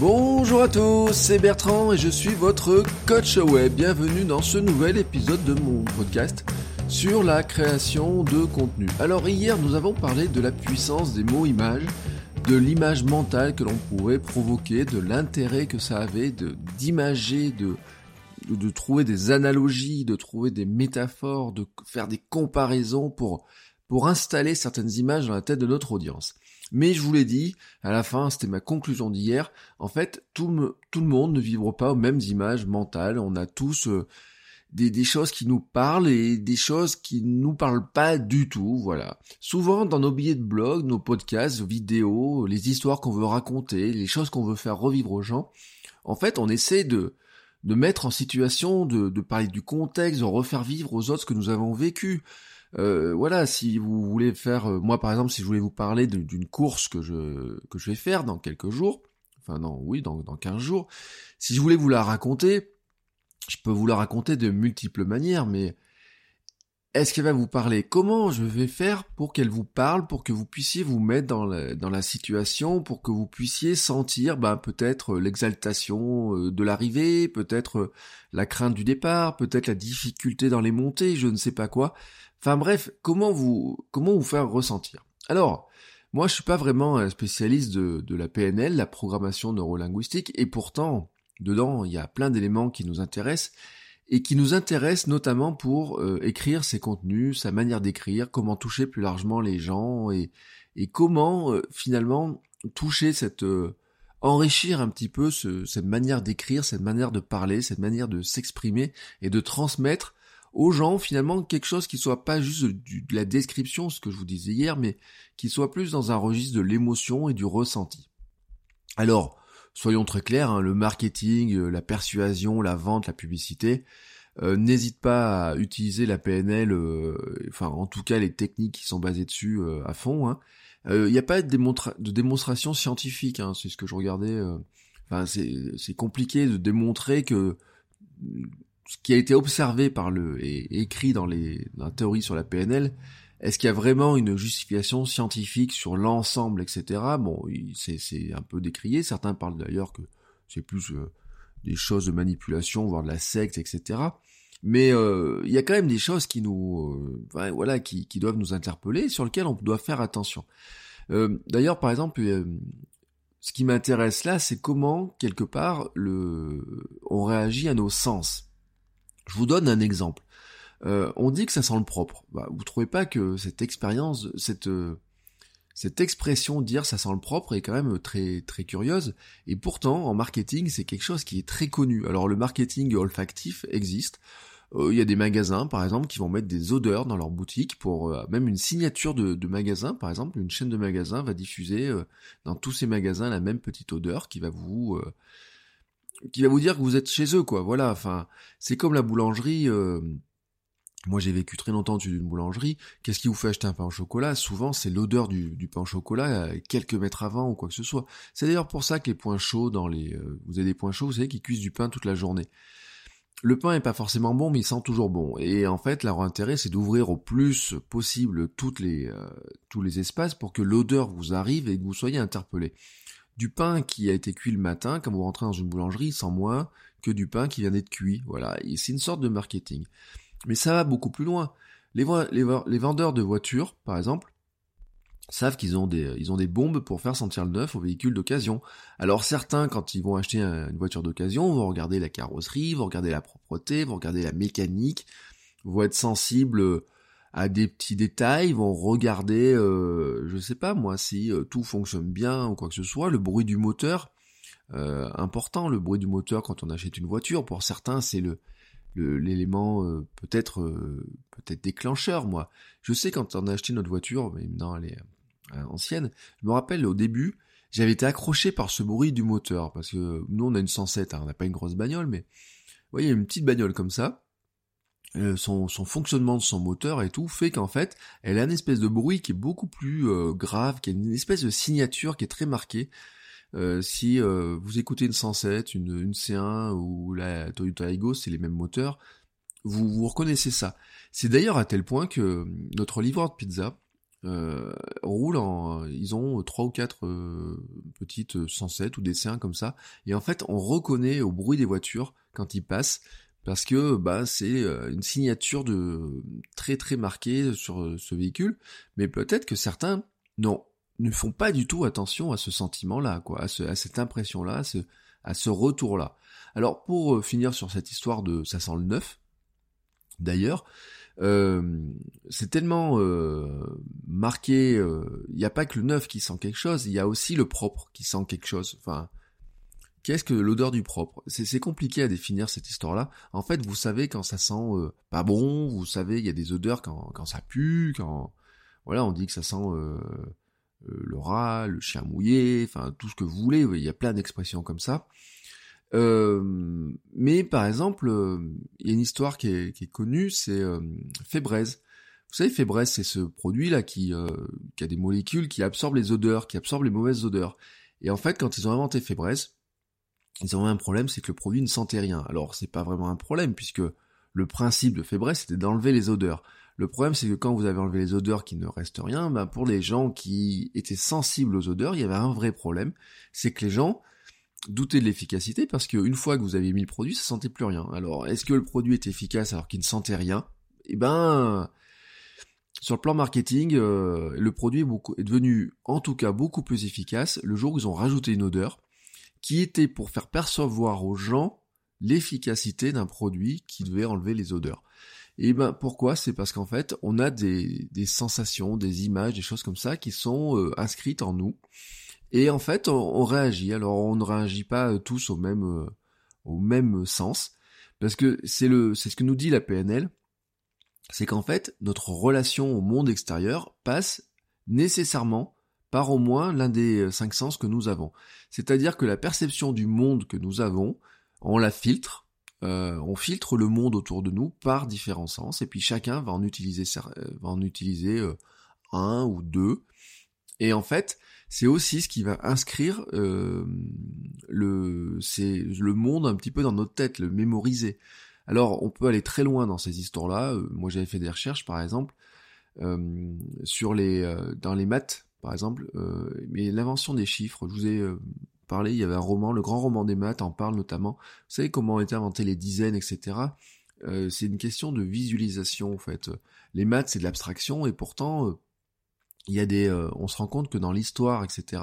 Bonjour à tous, c'est Bertrand et je suis votre coach web. Bienvenue dans ce nouvel épisode de mon podcast sur la création de contenu. Alors hier nous avons parlé de la puissance des mots images, de l'image mentale que l'on pouvait provoquer, de l'intérêt que ça avait d'imager, de, de, de trouver des analogies, de trouver des métaphores, de faire des comparaisons pour pour installer certaines images dans la tête de notre audience. Mais je vous l'ai dit, à la fin, c'était ma conclusion d'hier, en fait, tout, le monde ne vivra pas aux mêmes images mentales, on a tous euh, des, choses qui nous parlent et des choses qui ne nous parlent pas du tout, voilà. Souvent, dans nos billets de blog, nos podcasts, vidéos, les histoires qu'on veut raconter, les choses qu'on veut faire revivre aux gens, en fait, on essaie de, de mettre en situation, de, de parler du contexte, de refaire vivre aux autres ce que nous avons vécu. Euh, voilà, si vous voulez faire, euh, moi par exemple, si je voulais vous parler d'une course que je que je vais faire dans quelques jours, enfin non, oui, dans dans 15 jours, si je voulais vous la raconter, je peux vous la raconter de multiples manières, mais est-ce qu'elle va vous parler? Comment je vais faire pour qu'elle vous parle, pour que vous puissiez vous mettre dans la, situation, pour que vous puissiez sentir ben, peut-être l'exaltation euh, de l'arrivée, peut-être la crainte du départ, peut-être la difficulté dans les montées, je ne sais pas quoi. Enfin bref, comment vous comment vous faire ressentir? Alors, moi je suis pas vraiment un spécialiste de la PNL, la programmation neurolinguistique, et pourtant, dedans, il y a plein d'éléments qui nous intéressent, et qui nous intéressent notamment pour euh, écrire ses contenus, sa manière d'écrire, comment toucher plus largement les gens, et, comment euh, finalement toucher cette... Euh, enrichir un petit peu ce, cette manière d'écrire, cette manière de parler, cette manière de s'exprimer et de transmettre aux gens finalement quelque chose qui soit pas juste de la description, ce que je vous disais hier, mais qui soit plus dans un registre de l'émotion et du ressenti. Alors, soyons très clairs, hein, le marketing, euh, la persuasion, la vente, la publicité, euh, n'hésite pas à utiliser la PNL, euh, enfin en tout cas les techniques qui sont basées dessus à fond. Hein. Il n'y a pas de, de démonstration scientifique, hein, c'est ce que je regardais. Enfin, c'est compliqué de démontrer que ce qui a été observé par le et écrit dans les dans la théorie sur la PNL, est-ce qu'il y a vraiment une justification scientifique sur l'ensemble, etc. Bon, c'est un peu décrié. Certains parlent d'ailleurs que c'est plus euh, des choses de manipulation, voire de la secte, etc. Mais euh, il y a quand même des choses qui nous, euh, voilà, qui, doivent nous interpeller, sur lesquelles on doit faire attention. d'ailleurs, par exemple, ce qui m'intéresse là, c'est comment quelque part on réagit à nos sens. Je vous donne un exemple. Euh, on dit que ça sent le propre. Bah, vous trouvez pas que cette expérience, cette euh, cette expression dire ça sent le propre est quand même très très curieuse et pourtant en marketing c'est quelque chose qui est très connu. Alors le marketing olfactif existe. Euh, il y a des magasins par exemple qui vont mettre des odeurs dans leur boutique pour même une signature de, de, magasin par exemple une chaîne de magasins va diffuser dans tous ces magasins la même petite odeur qui va vous qui va vous dire que vous êtes chez eux, quoi. Voilà, enfin, c'est comme la boulangerie. Euh, moi, j'ai vécu très longtemps dans une boulangerie. Qu'est-ce qui vous fait acheter un pain au chocolat? Souvent, c'est l'odeur du, pain au chocolat euh, quelques mètres avant ou quoi que ce soit. C'est d'ailleurs pour ça que les points chauds dans les, euh, vous avez des points chauds, vous savez, qui cuisent du pain toute la journée. Le pain est pas forcément bon, mais il sent toujours bon. Et en fait, leur intérêt, c'est d'ouvrir au plus possible toutes les, tous les espaces pour que l'odeur vous arrive et que vous soyez interpellé du pain qui a été cuit le matin, quand vous rentrez dans une boulangerie, sans moins que du pain qui vient d'être cuit. Voilà, c'est une sorte de marketing. Mais ça va beaucoup plus loin. Les, vendeurs de voitures, par exemple, savent qu'ils ont des bombes pour faire sentir le neuf aux véhicules d'occasion. Alors certains, quand ils vont acheter une voiture d'occasion, vont regarder la carrosserie, vont regarder la propreté, vont regarder la mécanique, vont être sensibles à des petits détails, vont regarder, euh, je sais pas moi, si euh, tout fonctionne bien ou quoi que ce soit, le bruit du moteur, euh, important, le bruit du moteur quand on achète une voiture, pour certains c'est le l'élément euh, peut-être peut-être déclencheur moi. Je sais quand on a acheté notre voiture, mais maintenant elle est ancienne, je me rappelle au début, j'avais été accroché par ce bruit du moteur, parce que nous on a une 107, hein, on n'a pas une grosse bagnole, mais vous voyez, une petite bagnole comme ça, euh, son, fonctionnement de son moteur et tout fait qu'en fait, elle a une espèce de bruit qui est beaucoup plus euh, grave, qui a une espèce de signature qui est très marquée. Euh, si vous écoutez une 107, une, une C1 ou la Toyota Aygo, c'est les mêmes moteurs, vous, vous reconnaissez ça. C'est d'ailleurs à tel point que notre livreur de pizza roule en... Ils ont trois ou quatre petites 107 ou des C1 comme ça, et en fait on reconnaît au bruit des voitures quand ils passent parce que bah c'est euh, une signature de très très marquée sur euh, ce véhicule, mais peut-être que certains non ne font pas du tout attention à ce sentiment-là, quoi, à, cette impression-là, à ce, retour-là. Alors pour euh, finir sur cette histoire de ça sent le neuf, d'ailleurs, c'est tellement marqué, il n'y a pas que le neuf qui sent quelque chose, il y a aussi le propre qui sent quelque chose. Enfin, Qu'est-ce que l'odeur du propre? C'est compliqué à définir cette histoire-là. En fait, vous savez quand ça sent euh, pas bon, vous savez il y a des odeurs quand, quand ça pue, quand voilà, on dit que ça sent euh, euh, le rat, le chien mouillé, enfin tout ce que vous voulez. Il y a plein d'expressions comme ça. mais par exemple, il y a une histoire qui est, connue, c'est Fébraise. Vous savez, Fébraise, c'est ce produit-là qui, qui a des molécules qui absorbent les odeurs, qui absorbent les mauvaises odeurs. Et en fait, quand ils ont inventé Fébraise, ils ont un problème, c'est que le produit ne sentait rien. Alors c'est pas vraiment un problème puisque le principe de Fébreze c'était d'enlever les odeurs. Le problème c'est que quand vous avez enlevé les odeurs qui ne restent rien, ben pour les gens qui étaient sensibles aux odeurs, il y avait un vrai problème, c'est que les gens doutaient de l'efficacité parce qu'une fois que vous avez mis le produit, ça sentait plus rien. Alors est-ce que le produit est efficace alors qu'il ne sentait rien? Eh ben sur le plan marketing, euh, le produit est devenu en tout cas beaucoup plus efficace le jour où ils ont rajouté une odeur qui était pour faire percevoir aux gens l'efficacité d'un produit qui devait enlever les odeurs. Et ben pourquoi? C'est parce qu'en fait, on a des, sensations, des images, des choses comme ça qui sont euh, inscrites en nous. Et en fait, on, réagit. Alors on ne réagit pas euh, tous au même euh, au même sens parce que c'est c'est ce que nous dit la PNL, c'est qu'en fait, notre relation au monde extérieur passe nécessairement par au moins l'un des cinq sens que nous avons. C'est-à-dire que la perception du monde que nous avons, on la filtre, euh, on filtre le monde autour de nous par différents sens, et puis chacun va en utiliser, euh, va utiliser un ou deux. Et en fait, c'est aussi ce qui va inscrire le, c'est le monde un petit peu dans notre tête, le mémoriser. Alors, on peut aller très loin dans ces histoires-là. moi, j'avais fait des recherches, par exemple, sur les, dans les maths par exemple, euh, mais l'invention des chiffres, je vous ai euh, il y avait un roman, le grand roman des maths en parle notamment. Vous savez comment ont été inventées les dizaines, etc. Euh, c'est une question de visualisation en fait. Les maths c'est de l'abstraction et pourtant il y a des, on se rend compte que dans l'histoire, etc.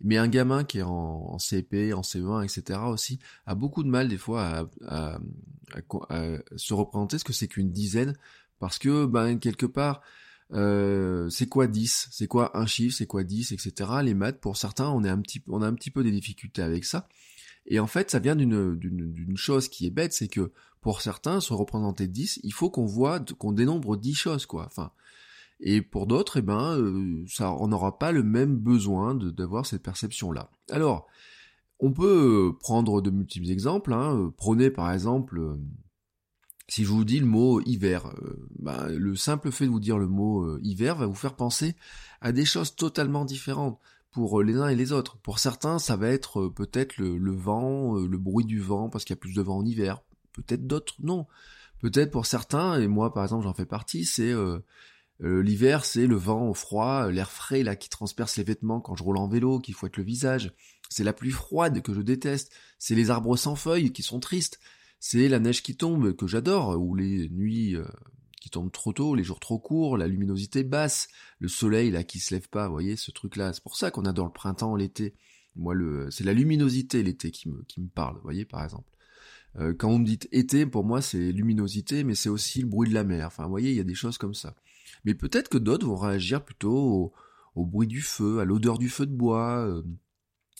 Mais un gamin qui est en, CP, en CE1, etc. aussi a beaucoup de mal des fois à, à se représenter ce que c'est qu'une dizaine parce que ben quelque part euh, c'est quoi 10 C'est quoi un chiffre? C'est quoi 10 Etc. Les maths, pour certains, on, est un petit, on a un petit peu des difficultés avec ça. Et en fait, ça vient d'une, chose qui est bête, c'est que pour certains, se représenter 10, il faut qu'on voit, qu'on dénombre 10 choses, quoi. Enfin, et pour d'autres, eh ben, euh, ça, on n'aura pas le même besoin d'avoir cette perception-là. Alors, on peut prendre de multiples exemples. Hein. Prenez par exemple si je vous dis le mot hiver, euh, bah, le simple fait de vous dire le mot euh, hiver va vous faire penser à des choses totalement différentes pour euh, les uns et les autres. Pour certains, ça va être peut-être le, vent, le bruit du vent, parce qu'il y a plus de vent en hiver. Peut-être d'autres, non. Peut-être pour certains, et moi par exemple j'en fais partie, c'est l'hiver, c'est le vent au froid, l'air frais là qui transperce les vêtements quand je roule en vélo, qui fouette le visage. C'est la pluie froide que je déteste. C'est les arbres sans feuilles qui sont tristes c'est la neige qui tombe que j'adore, ou les nuits euh, qui tombent trop tôt, les jours trop courts, la luminosité basse, le soleil là qui se lève pas, vous voyez ce truc là. C'est pour ça qu'on adore le printemps, l'été. Moi c'est la luminosité l'été qui me qui me parle, vous voyez par exemple. Euh, quand on me dit été, pour moi c'est luminosité, mais c'est aussi le bruit de la mer. Enfin, vous voyez, il y a des choses comme ça. Mais peut-être que d'autres vont réagir plutôt au, bruit du feu, à l'odeur du feu de bois, euh,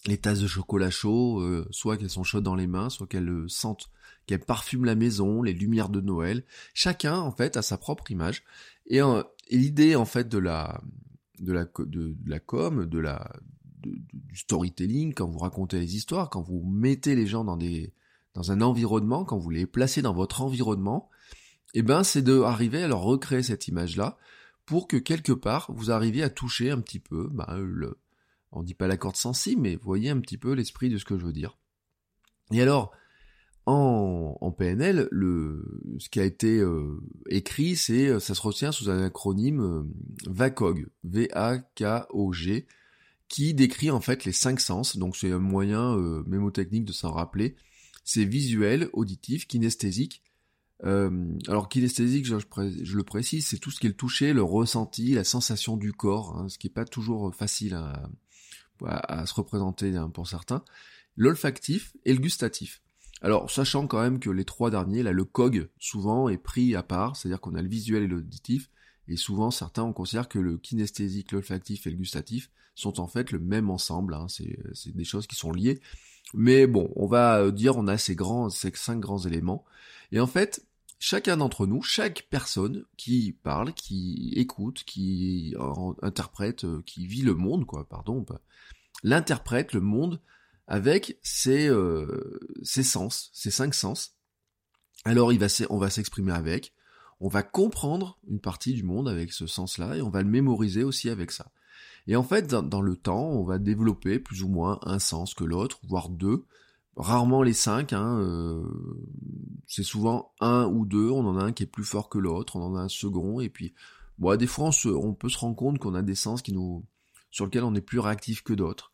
les tasses de chocolat chaud, soit qu'elles sont chaudes dans les mains, soit qu'elles sentent qu'elle parfume la maison, les lumières de Noël. Chacun, en fait, a sa propre image. Et, euh, l'idée, en fait, de la de la, de, la com, de la, du storytelling, quand vous racontez les histoires, quand vous mettez les gens dans des, dans un environnement, quand vous les placez dans votre environnement, eh ben, c'est de arriver à leur recréer cette image-là pour que quelque part vous arriviez à toucher un petit peu, bah, le, on dit pas la corde sensible, mais voyez un petit peu l'esprit de ce que je veux dire. Et alors, en, PNL, le, ce qui a été euh, écrit, c'est, euh, ça se retient sous un acronyme euh, VACOG, V-A-K-O-G, qui décrit en fait les cinq sens. Donc c'est un moyen mémotechnique de s'en rappeler. C'est visuel, auditif, kinesthésique. alors kinesthésique, je, le précise, c'est tout ce qui est le toucher, le ressenti, la sensation du corps, hein, ce qui n'est pas toujours facile à, à, se représenter hein, pour certains. L'olfactif et le gustatif. Alors, sachant quand même que les trois derniers, là, le COG, souvent, est pris à part, c'est-à-dire qu'on a le visuel et l'auditif, et souvent, certains, on considère que le kinesthésique, l'olfactif et le gustatif sont en fait le même ensemble, hein, c'est des choses qui sont liées. Mais bon, on va euh, dire, on a ces grands, ces cinq grands éléments, et en fait, chacun d'entre nous, chaque personne qui parle, qui écoute, qui interprète, euh, qui vit le monde, quoi, pardon, l'interprète, le monde, avec ses, euh, ses sens, ses cinq sens. Alors on va s'exprimer avec, on va comprendre une partie du monde avec ce sens-là, et on va le mémoriser aussi avec ça. Et en fait, dans, le temps, on va développer plus ou moins un sens que l'autre, voire deux, rarement les cinq, hein, euh, c'est souvent un ou deux, on en a un qui est plus fort que l'autre, on en a un second, et puis, bon, des fois, on, on peut se rendre compte qu'on a des sens qui nous, sur lesquels on est plus réactif que d'autres.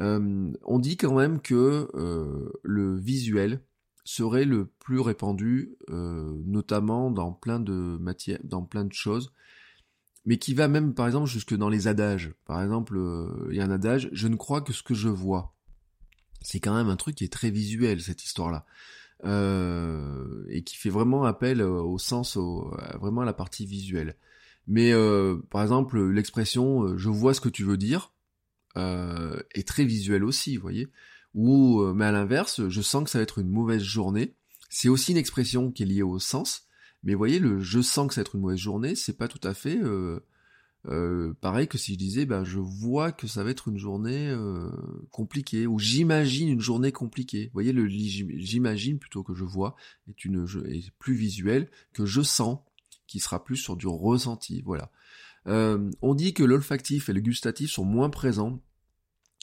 Euh, on dit quand même que euh, le visuel serait le plus répandu, euh, notamment dans plein de matières, dans plein de choses, mais qui va même, par exemple, jusque dans les adages. Par exemple, il y a un adage, je ne crois que ce que je vois. C'est quand même un truc qui est très visuel, cette histoire-là. et qui fait vraiment appel au sens, vraiment à la partie visuelle. Mais par exemple, l'expression je vois ce que tu veux dire, euh, est très visuel aussi, vous voyez. Ou, euh, mais à l'inverse, je sens que ça va être une mauvaise journée. C'est aussi une expression qui est liée au sens. Mais voyez, le je sens que ça va être une mauvaise journée, c'est pas tout à fait euh, euh, pareil que si je disais, ben, je vois que ça va être une journée euh, compliquée, ou j'imagine une journée compliquée. Vous voyez, le j'imagine plutôt que je vois est, une, est plus visuel que je sens, qui sera plus sur du ressenti. Voilà. Euh, on dit que l'olfactif et le gustatif sont moins présents,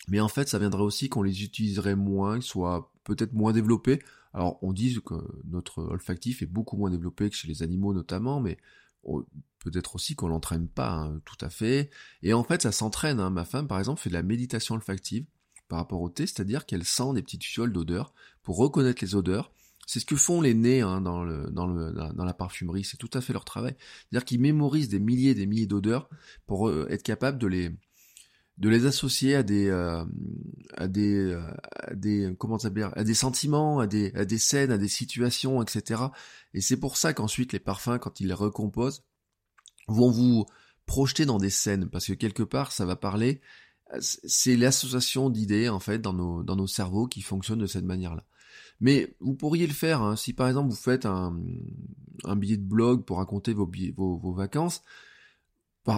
mais en fait ça viendrait aussi qu'on les utiliserait moins, soit peut-être moins développés. Alors on dit que notre olfactif est beaucoup moins développé que chez les animaux notamment, mais peut-être aussi qu'on l'entraîne pas hein, tout à fait. Et en fait ça s'entraîne. Hein. Ma femme par exemple fait de la méditation olfactive par rapport au thé, c'est-à-dire qu'elle sent des petites fioles d'odeur pour reconnaître les odeurs c'est ce que font les nez hein, dans, la parfumerie, c'est tout à fait leur travail. C'est-à-dire qu'ils mémorisent des milliers et des milliers d'odeurs pour euh, être capables de les, de les associer à des, euh, à des, euh, comment à des sentiments, à des, à des scènes, à des situations, etc. Et c'est pour ça qu'ensuite les parfums, quand ils les recomposent, vont vous projeter dans des scènes, parce que quelque part, ça va parler, c'est l'association d'idées en fait dans nos, dans nos cerveaux qui fonctionne de cette manière-là. Mais vous pourriez le faire, hein. si par exemple vous faites un, billet de blog pour raconter vos, vos, vacances,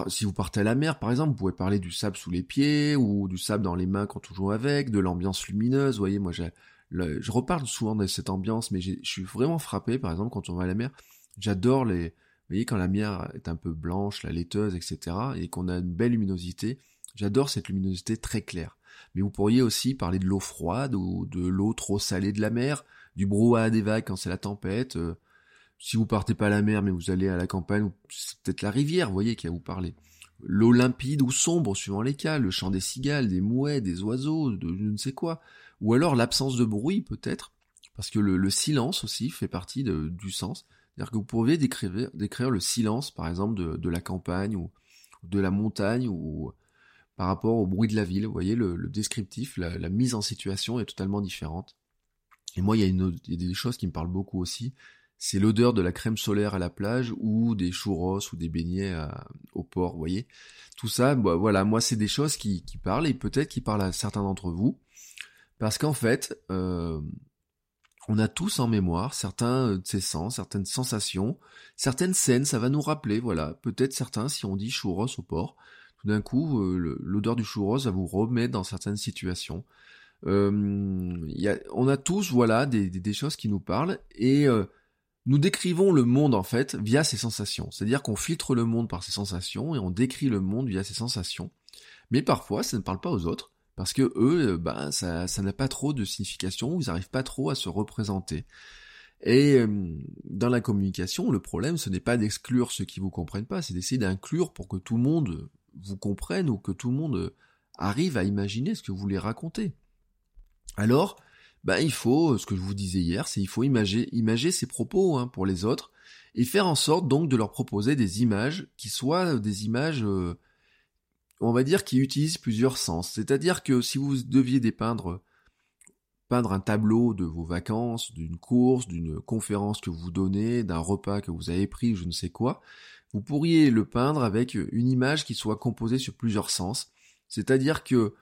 si vous partez à la mer par exemple, vous pouvez parler du sable sous les pieds, ou du sable dans les mains quand on joue avec, de l'ambiance lumineuse, vous voyez, moi je reparle souvent de cette ambiance, mais je suis vraiment frappé par exemple quand on va à la mer, j'adore les... Vous voyez, quand la mer est un peu blanche, la laiteuse, etc., et qu'on a une belle luminosité, j'adore cette luminosité très claire mais vous pourriez aussi parler de l'eau froide ou de l'eau trop salée de la mer, du brouhaha des vagues quand c'est la tempête. Euh, si vous partez pas à la mer mais vous allez à la campagne, c'est peut-être la rivière, vous voyez, qui va vous parler. L'eau limpide ou sombre suivant les cas, le chant des cigales, des mouets, des oiseaux, de je ne sais quoi. Ou alors l'absence de bruit peut-être, parce que le, silence aussi fait partie du sens. C'est-à-dire que vous pourriez décrire, décrire le silence, par exemple, de, de la campagne ou de la montagne ou par rapport au bruit de la ville. Vous voyez, le, descriptif, la, mise en situation est totalement différente. Et moi, il y, a une, des choses qui me parlent beaucoup aussi. C'est l'odeur de la crème solaire à la plage ou des churros ou des beignets au port, vous voyez. Tout ça, bah, voilà, moi, c'est des choses qui, parlent et peut-être qui parlent à certains d'entre vous. Parce qu'en fait, euh, on a tous en mémoire certains de ces sens, certaines sensations, certaines scènes, ça va nous rappeler, voilà, peut-être certains, si on dit churros au port, tout d'un coup, l'odeur du chou rose va vous remettre dans certaines situations. A, on a tous, voilà, des, choses qui nous parlent et nous décrivons le monde en fait via ces sensations. C'est-à-dire qu'on filtre le monde par ses sensations et on décrit le monde via ses sensations. Mais parfois, ça ne parle pas aux autres parce que eux, ben, ça, ça n'a pas trop de signification, ils n'arrivent pas trop à se représenter. Et euh, dans la communication, le problème, ce n'est pas d'exclure ceux qui vous comprennent pas, c'est d'essayer d'inclure pour que tout le monde vous comprenne ou que tout le monde arrive à imaginer ce que vous voulez raconter. Alors, ben, il faut, ce que je vous disais hier, c'est il faut imager, imager ses propos hein, pour les autres et faire en sorte donc de leur proposer des images qui soient des images euh, on va dire qu'il utilise plusieurs sens. C'est-à-dire que si vous deviez dépeindre peindre un tableau de vos vacances, d'une course, d'une conférence que vous donnez, d'un repas que vous avez pris, je ne sais quoi, vous pourriez le peindre avec une image qui soit composée sur plusieurs sens. C'est-à-dire que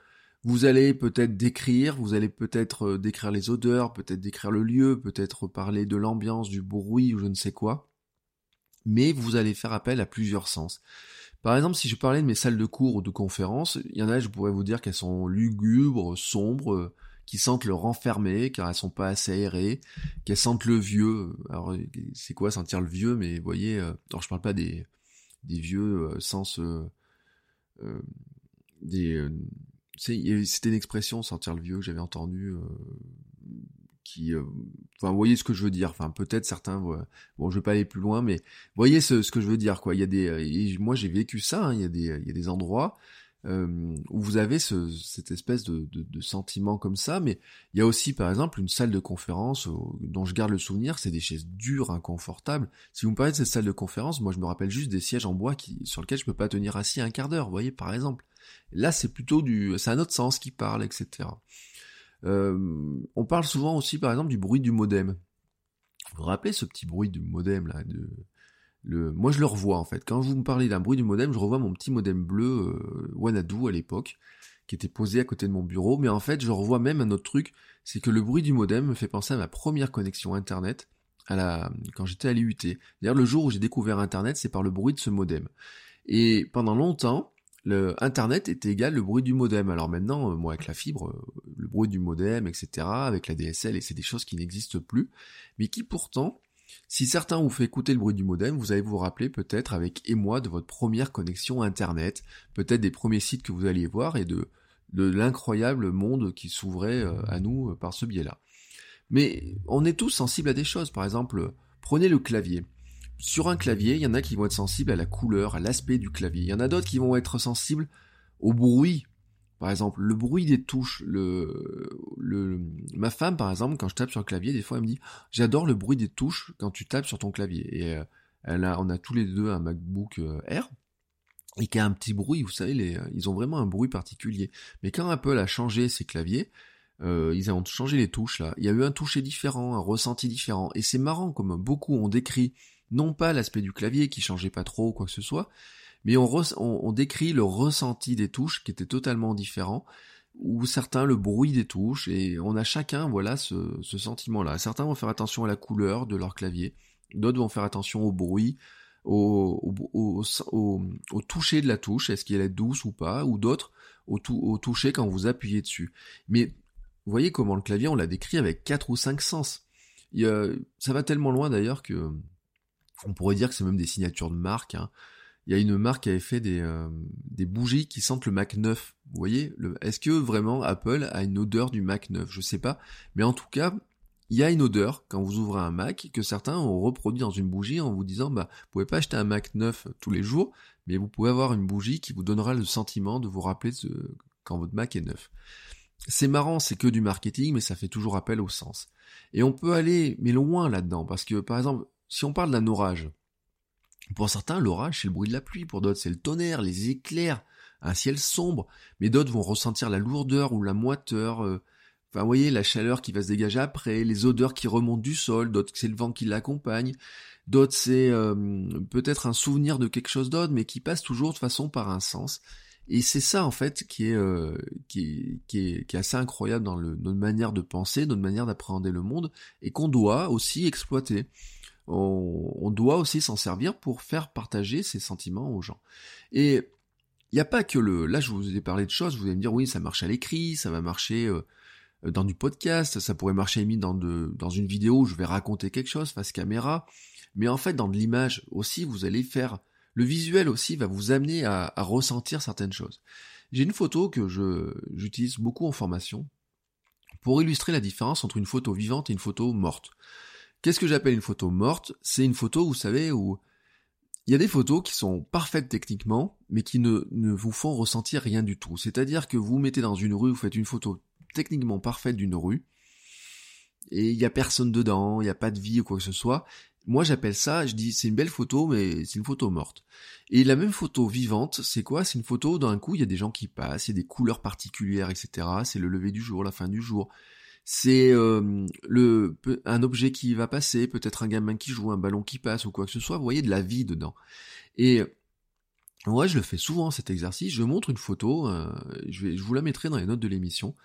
vous allez peut-être décrire, vous allez peut-être euh, décrire les odeurs, peut-être décrire le lieu, peut-être parler de l'ambiance, du bruit ou je ne sais quoi, mais vous allez faire appel à plusieurs sens. Par exemple, si je parlais de mes salles de cours ou de conférences, il y en a, je pourrais vous dire qu'elles sont lugubres, sombres, qui sentent le renfermé, car elles sont pas assez aérées, qu'elles sentent le vieux. Alors, c'est quoi sentir le vieux? Mais voyez, euh, alors je parle pas des, des vieux euh, sens... Euh, euh des... C'était une expression, sentir le vieux, que j'avais entendu qui, euh, enfin, voyez ce que je veux dire. Enfin, peut-être certains, bon, je vais pas aller plus loin, mais voyez ce, ce que je veux dire, quoi. Il y a des, euh, moi j'ai vécu ça. Hein, il y a des, il y a des endroits euh, où vous avez ce, cette espèce de, de, de, sentiment comme ça, mais il y a aussi, par exemple, une salle de conférence dont je garde le souvenir, c'est des chaises dures, inconfortables. Si vous me parlez de cette salle de conférence, moi je me rappelle juste des sièges en bois qui, sur lesquels je peux pas tenir assis un quart d'heure, vous voyez, par exemple. Là, c'est plutôt du, c'est un autre sens qui parle, etc. Euh, on parle souvent aussi, par exemple, du bruit du modem. Vous vous rappelez ce petit bruit du modem là de, Moi, je le revois en fait. Quand vous me parlez d'un bruit du modem, je revois mon petit modem bleu euh, Wanadu à l'époque, qui était posé à côté de mon bureau. Mais en fait, je revois même un autre truc, c'est que le bruit du modem me fait penser à ma première connexion Internet à la... quand j'étais à l'IUT. D'ailleurs, le jour où j'ai découvert Internet, c'est par le bruit de ce modem. Et pendant longtemps, le Internet était égal le bruit du modem. Alors maintenant, euh, moi avec la fibre, euh, le bruit du modem, etc., avec la DSL, et c'est des choses qui n'existent plus, mais qui pourtant, si certains vous fait écouter le bruit du modem, vous allez vous rappeler peut-être avec émoi de votre première connexion Internet, peut-être des premiers sites que vous alliez voir et de, de l'incroyable monde qui s'ouvrait euh, à nous par ce biais-là. Mais on est tous sensibles à des choses, par exemple, prenez le clavier sur un clavier, il y en a qui vont être sensibles à la couleur, à l'aspect du clavier. Il y en a d'autres qui vont être sensibles au bruit. Par exemple, le bruit des touches. Le, le, ma femme, par exemple, quand je tape sur le clavier, des fois, elle me dit J'adore le bruit des touches quand tu tapes sur ton clavier. Et euh, elle a, on a tous les deux un MacBook euh, Air et qui a un petit bruit. Vous savez, ils ont vraiment un bruit particulier. Mais quand Apple a changé ses claviers, euh, ils ont changé les touches là. Il y a eu un toucher différent, un ressenti différent. Et c'est marrant comme beaucoup ont décrit non pas l'aspect du clavier qui changeait pas trop ou quoi que ce soit, mais on, décrit le ressenti des touches qui était totalement différent, ou certains le bruit des touches, et on a chacun voilà ce, sentiment-là. Certains vont faire attention à la couleur de leur clavier, d'autres vont faire attention au bruit, au, toucher de la touche, est-ce qu'elle est douce ou pas, ou d'autres au, au toucher quand vous appuyez dessus. Mais vous voyez comment le clavier, on l'a décrit avec quatre ou cinq sens. ça va tellement loin d'ailleurs que on pourrait dire que c'est même des signatures de marque. Hein. Il y a une marque qui avait fait des, euh, bougies qui sentent le Mac 9. Vous voyez Est-ce que vraiment Apple a une odeur du Mac 9 Je sais pas. Mais en tout cas, il y a une odeur quand vous ouvrez un Mac que certains ont reproduit dans une bougie en vous disant bah vous pouvez pas acheter un Mac 9 tous les jours, mais vous pouvez avoir une bougie qui vous donnera le sentiment de vous rappeler quand votre Mac est neuf. C'est marrant, c'est que du marketing, mais ça fait toujours appel au sens. Et on peut aller mais loin là-dedans, parce que par exemple, si on parle d'un orage, pour certains, l'orage, c'est le bruit de la pluie, pour d'autres, c'est le tonnerre, les éclairs, un ciel sombre, mais d'autres vont ressentir la lourdeur ou la moiteur, euh, enfin, vous voyez, la chaleur qui va se dégager après, les odeurs qui remontent du sol, d'autres, c'est le vent qui l'accompagne, d'autres, c'est euh, peut-être un souvenir de quelque chose d'autre, mais qui passe toujours de façon par un sens. Et c'est ça, en fait, qui est, euh, qui, qui, est, qui est assez incroyable dans notre manière de penser, notre manière d'appréhender le monde, et qu'on doit aussi exploiter on, doit aussi s'en servir pour faire partager ses sentiments aux gens. Et il n'y a pas que le... Là, je vous ai parlé de choses, vous allez me dire, oui, ça marche à l'écrit, ça va marcher euh, dans du podcast, ça pourrait marcher mis dans, de, dans une vidéo où je vais raconter quelque chose face caméra. Mais en fait, dans de l'image aussi, vous allez faire... Le visuel aussi va vous amener à, à ressentir certaines choses. J'ai une photo que je j'utilise beaucoup en formation pour illustrer la différence entre une photo vivante et une photo morte. Qu'est-ce que j'appelle une photo morte? C'est une photo, vous savez, où il y a des photos qui sont parfaites techniquement, mais qui ne, vous font ressentir rien du tout. C'est-à-dire que vous mettez dans une rue, vous faites une photo techniquement parfaite d'une rue, et il n'y a personne dedans, il n'y a pas de vie ou quoi que ce soit. Moi j'appelle ça, je dis c'est une belle photo, mais c'est une photo morte. Et la même photo vivante, c'est quoi? C'est une photo d'un coup, il y a des gens qui passent, il y a des couleurs particulières, etc. C'est le lever du jour, la fin du jour c'est euh, le un objet qui va passer, peut-être un gamin qui joue, un ballon qui passe ou quoi que ce soit, vous voyez de la vie dedans. Et moi, je le fais souvent cet exercice, je montre une photo, euh, je, vais, je vous la mettrai dans les notes de l'émission,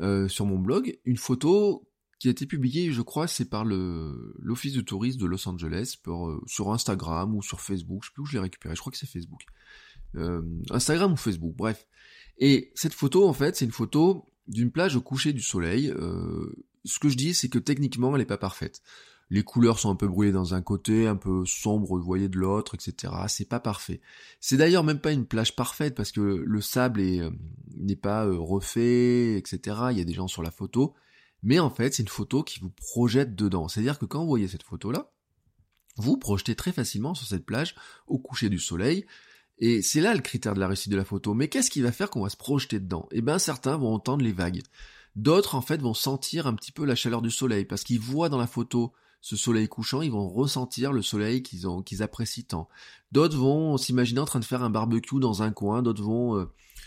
euh, sur mon blog, une photo qui a été publiée, je crois, c'est par l'Office de tourisme de Los Angeles, sur Instagram ou sur Facebook, je sais plus où je l'ai récupéré, je crois que c'est Facebook. Instagram ou Facebook, bref. Et cette photo, en fait, c'est une photo d'une plage au coucher du soleil. Euh, ce que je dis, c'est que techniquement, elle n'est pas parfaite. Les couleurs sont un peu brouillées dans un côté, un peu sombres, vous voyez, de l'autre, etc. C'est pas parfait. C'est d'ailleurs même pas une plage parfaite parce que le sable euh, n'est pas euh, refait, etc. Il y a des gens sur la photo. Mais en fait, c'est une photo qui vous projette dedans. C'est-à-dire que quand vous voyez cette photo-là, vous projetez très facilement sur cette plage au coucher du soleil. Et c'est là le critère de la réussite de la photo. Mais qu'est-ce qui va faire qu'on va se projeter dedans? Eh bien, certains vont entendre les vagues. D'autres, en fait, vont sentir un petit peu la chaleur du soleil, parce qu'ils voient dans la photo ce soleil couchant, ils vont ressentir le soleil qu'ils ont, qu'ils apprécient tant. D'autres vont s'imaginer en train de faire un barbecue dans un coin, d'autres vont euh,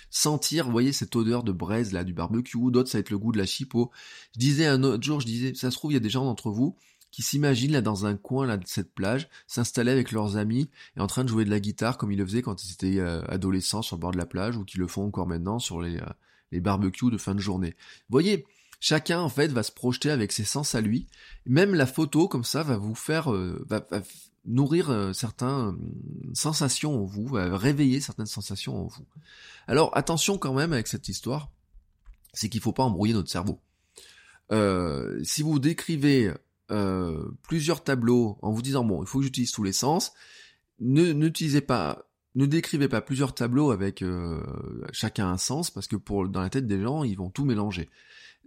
sentir, vous voyez, cette odeur de braise là du barbecue, d'autres ça va être le goût de la chipot. Je disais un autre jour, je disais, ça se trouve, il y a des gens d'entre vous qui s'imaginent là dans un coin là de cette plage, s'installer avec leurs amis et en train de jouer de la guitare comme ils le faisaient quand ils étaient euh, adolescents sur le bord de la plage ou qui le font encore maintenant sur les, euh, les barbecues de fin de journée. Vous voyez, chacun en fait va se projeter avec ses sens à lui. Même la photo comme ça va vous faire, euh, va, nourrir certaines sensations en vous, va réveiller certaines sensations en vous. Alors attention quand même avec cette histoire, c'est qu'il faut pas embrouiller notre cerveau. si vous décrivez euh, plusieurs tableaux en vous disant bon, il faut que j'utilise tous les sens. Ne n'utilisez pas, ne décrivez pas plusieurs tableaux avec euh, chacun un sens parce que pour dans la tête des gens, ils vont tout mélanger.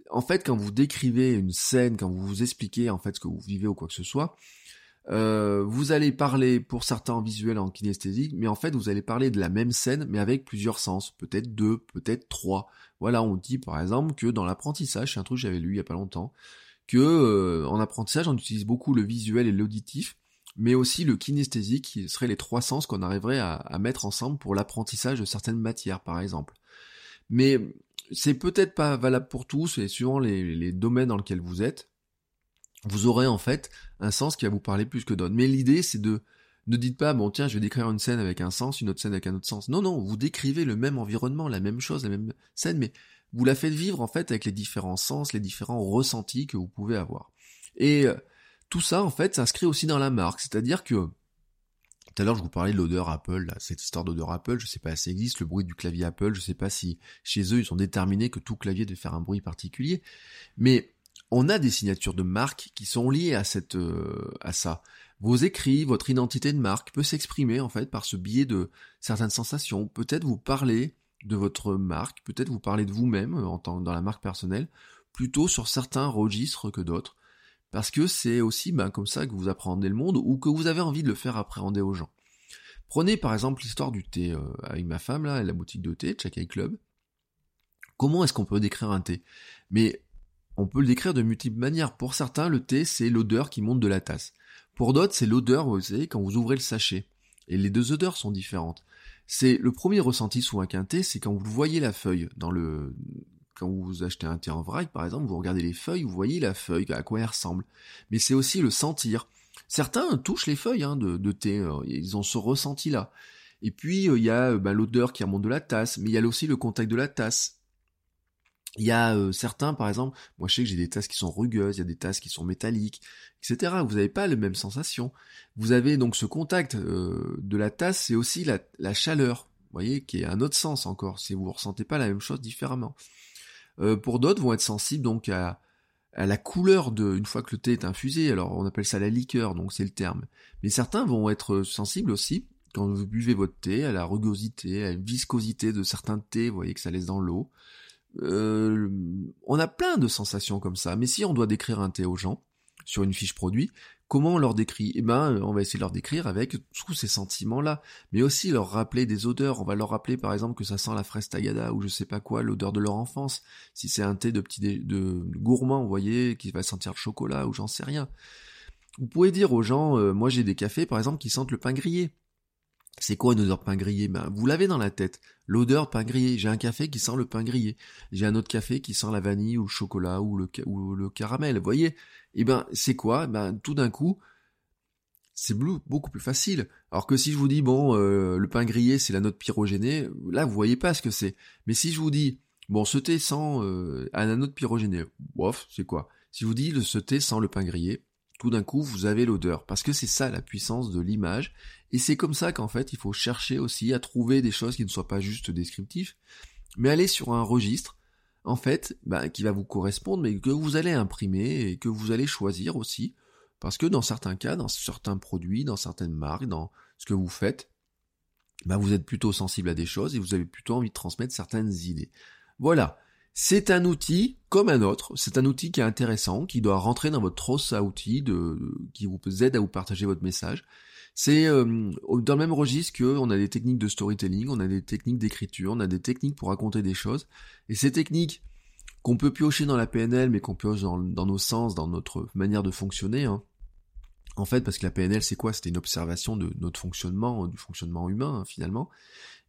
En fait, quand vous décrivez une scène, quand vous vous expliquez en fait ce que vous vivez ou quoi que ce soit, euh, vous allez parler pour certains en visuel, en kinesthésique, mais en fait vous allez parler de la même scène, mais avec plusieurs sens, peut-être deux, peut-être trois. Voilà, on dit par exemple que dans l'apprentissage, c'est un truc que j'avais lu il y a pas longtemps, que euh, en apprentissage on utilise beaucoup le visuel et l'auditif, mais aussi le kinesthésique, qui seraient les trois sens qu'on arriverait à, mettre ensemble pour l'apprentissage de certaines matières, par exemple. Mais c'est peut-être pas valable pour tous, et suivant les, les domaines dans lesquels vous êtes, vous aurez en fait un sens qui va vous parler plus que d'autres. Mais l'idée, c'est de ne dites pas, bon tiens, je vais décrire une scène avec un sens, une autre scène avec un autre sens. Non, non, vous décrivez le même environnement, la même chose, la même scène, mais vous la faites vivre en fait avec les différents sens, les différents ressentis que vous pouvez avoir. Et euh, tout ça en fait s'inscrit aussi dans la marque, c'est-à-dire que tout à l'heure je vous parlais de l'odeur Apple, cette histoire d'odeur Apple, je sais pas si ça existe, le bruit du clavier Apple, je sais pas si chez eux ils sont déterminés que tout clavier doit faire un bruit particulier, mais on a des signatures de marque qui sont liées à cette euh, à ça. Vos écrits, votre identité de marque peut s'exprimer en fait par ce biais de certaines sensations. Peut-être vous parler de votre marque, peut-être vous parlez de vous-même euh, en tant dans la marque personnelle, plutôt sur certains registres que d'autres, parce que c'est aussi ben, comme ça que vous appréhendez le monde ou que vous avez envie de le faire appréhender aux gens. Prenez par exemple l'histoire du thé euh, avec ma femme là, la boutique de thé, Chakai Club. Comment est-ce qu'on peut décrire un thé? Mais on peut le décrire de multiples manières. Pour certains, le thé, c'est l'odeur qui monte de la tasse. Pour d'autres, c'est l'odeur, vous savez, quand vous ouvrez le sachet. Et les deux odeurs sont différentes. C'est le premier ressenti sous un quintet, c'est quand vous voyez la feuille dans le quand vous achetez un thé en vrac, par exemple, vous regardez les feuilles, vous voyez la feuille, à quoi elle ressemble. Mais c'est aussi le sentir. Certains touchent les feuilles hein, de, thé, euh, ils ont ce ressenti-là. Et puis, euh, il y a euh, bah, l'odeur qui remonte de la tasse, mais il y a aussi le contact de la tasse. Il y a euh, certains, par exemple, moi je sais que j'ai des tasses qui sont rugueuses, il y a des tasses qui sont métalliques, etc. Vous n'avez pas les mêmes sensations. Vous avez donc ce contact euh, de la tasse, c'est aussi la, chaleur. voyez, qui est un autre sens encore, si vous ressentez pas la même chose différemment. Euh, pour d'autres, vont être sensibles donc à, à la couleur de, une fois que le thé est infusé, alors on appelle ça la liqueur, donc c'est le terme. Mais certains vont être sensibles aussi, quand vous buvez votre thé, à la rugosité, à la viscosité de certains thés, vous voyez que ça laisse dans l'eau. Euh, on a plein de sensations comme ça, mais si on doit décrire un thé aux gens, sur une fiche produit, comment on leur décrit? Eh ben, on va essayer de leur décrire avec tous ces sentiments-là, mais aussi leur rappeler des odeurs. On va leur rappeler, par exemple, que ça sent la fraise tagada ou je sais pas quoi, l'odeur de leur enfance. Si c'est un thé de petit de gourmand, vous voyez, qui va sentir le chocolat ou j'en sais rien. Vous pouvez dire aux gens, euh, moi j'ai des cafés, par exemple, qui sentent le pain grillé. C'est quoi une odeur de pain grillé? Ben, Vous l'avez dans la tête. L'odeur de pain grillé. J'ai un café qui sent le pain grillé. J'ai un autre café qui sent la vanille ou le chocolat ou le, ou le caramel. Vous voyez? Eh ben, c'est quoi? Ben, tout d'un coup, c'est beaucoup plus facile. Alors que si je vous dis, bon, euh, le pain grillé, c'est la note pyrogénée, là, vous voyez pas ce que c'est. Mais si je vous dis, bon, ce thé sent euh, la note pyrogénée, bof, c'est quoi? Si je vous dis, ce thé sent le pain grillé, tout d'un coup, vous avez l'odeur. Parce que c'est ça la puissance de l'image. Et c'est comme ça qu'en fait, il faut chercher aussi à trouver des choses qui ne soient pas juste descriptives, mais aller sur un registre, en fait, bah, qui va vous correspondre, mais que vous allez imprimer et que vous allez choisir aussi. Parce que dans certains cas, dans certains produits, dans certaines marques, dans ce que vous faites, bah, vous êtes plutôt sensible à des choses et vous avez plutôt envie de transmettre certaines idées. Voilà. C'est un outil comme un autre, c'est un outil qui est intéressant, qui doit rentrer dans votre trousse à outils, qui vous aide à vous partager votre message. C'est euh, dans le même registre que on a des techniques de storytelling, on a des techniques d'écriture, on a des techniques pour raconter des choses. Et ces techniques qu'on peut piocher dans la PNL, mais qu'on pioche dans, nos sens, dans notre manière de fonctionner. Hein. En fait, parce que la PNL, c'est quoi? C'était une observation de notre fonctionnement, du fonctionnement humain, hein, finalement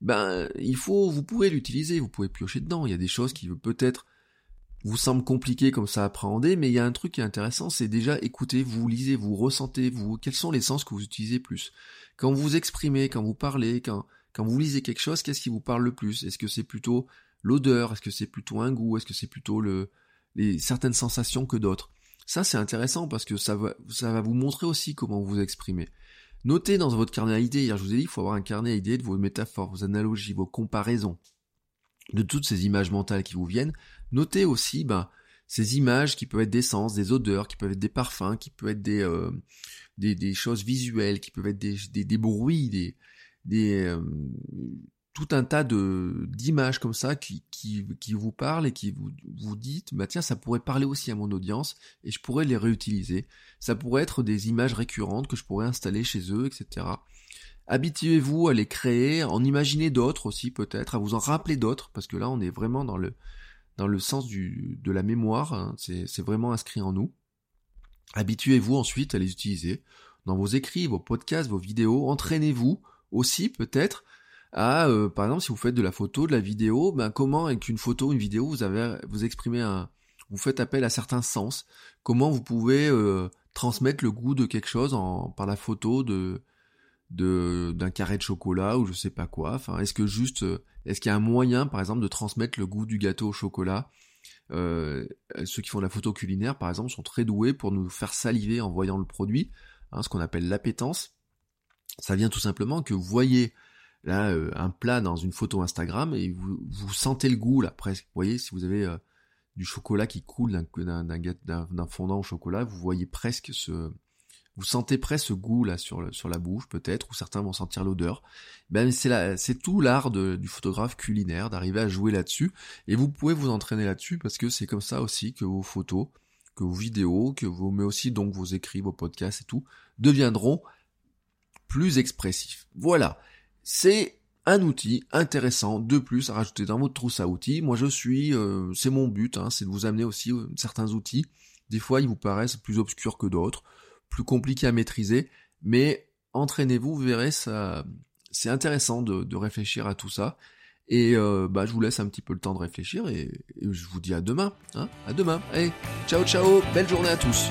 ben il faut, vous pouvez l'utiliser, vous pouvez piocher dedans. Il y a des choses qui peut-être vous semblent compliquées comme ça à appréhender, mais il y a un truc qui est intéressant, c'est déjà écouter, vous lisez, vous ressentez, vous, quels sont les sens que vous utilisez plus. Quand vous exprimez, quand vous parlez, quand, quand vous lisez quelque chose, qu'est-ce qui vous parle le plus? Est-ce que c'est plutôt l'odeur? Est-ce que c'est plutôt un goût? Est-ce que c'est plutôt le, les, certaines sensations que d'autres? Ça, c'est intéressant parce que ça va, ça va vous montrer aussi comment vous exprimez. Notez dans votre carnet à idées, hier je vous ai dit, il faut avoir un carnet à idées de vos métaphores, vos analogies, vos comparaisons, de toutes ces images mentales qui vous viennent. Notez aussi ben, ces images qui peuvent être des sens, des odeurs, qui peuvent être des parfums, qui peuvent être des, euh, choses visuelles, qui peuvent être des, bruits, des, euh, tout un tas d'images comme ça qui, vous parlent et qui vous, vous dites bah tiens ça pourrait parler aussi à mon audience et je pourrais les réutiliser ça pourrait être des images récurrentes que je pourrais installer chez eux etc habituez-vous à les créer en imaginer d'autres aussi peut-être à vous en rappeler d'autres parce que là on est vraiment dans le dans le sens de la mémoire hein. c'est vraiment inscrit en nous habituez-vous ensuite à les utiliser dans vos écrits vos podcasts vos vidéos entraînez-vous aussi peut-être à, euh, par exemple, si vous faites de la photo, de la vidéo, ben comment avec une photo, une vidéo, vous avez, vous exprimez un, vous faites appel à certains sens. Comment vous pouvez euh, transmettre le goût de quelque chose par la photo de, d'un carré de chocolat ou je sais pas quoi. Enfin, est-ce que juste, euh, est-ce qu'il y a un moyen, par exemple, de transmettre le goût du gâteau au chocolat? Euh, Ceux qui font de la photo culinaire, par exemple, sont très doués pour nous faire saliver en voyant le produit, hein, ce qu'on appelle l'appétence. Ça vient tout simplement que vous voyez là euh, un plat dans une photo Instagram et vous, vous sentez le goût là presque. Voyez, si vous avez du chocolat qui coule d'un fondant au chocolat, vous voyez presque ce, vous sentez presque ce goût là sur, la bouche peut-être, ou certains vont sentir l'odeur. Ben c'est c'est tout l'art du photographe culinaire d'arriver à jouer là-dessus, et vous pouvez vous entraîner là-dessus parce que c'est comme ça aussi que vos photos, que vos vidéos, que vos, mais aussi donc vos écrits, vos podcasts et tout deviendront plus expressifs. Voilà c'est un outil intéressant de plus à rajouter dans votre trousse à outils. Moi je suis, euh, c'est mon but, hein, c'est de vous amener aussi euh, certains outils. Des fois ils vous paraissent plus obscurs que d'autres, plus compliqués à maîtriser, mais entraînez-vous, vous verrez, ça, c'est intéressant de, réfléchir à tout ça. Et euh, bah, je vous laisse un petit peu le temps de réfléchir et, je vous dis à demain. Hein à demain. Allez, ciao ciao, belle journée à tous.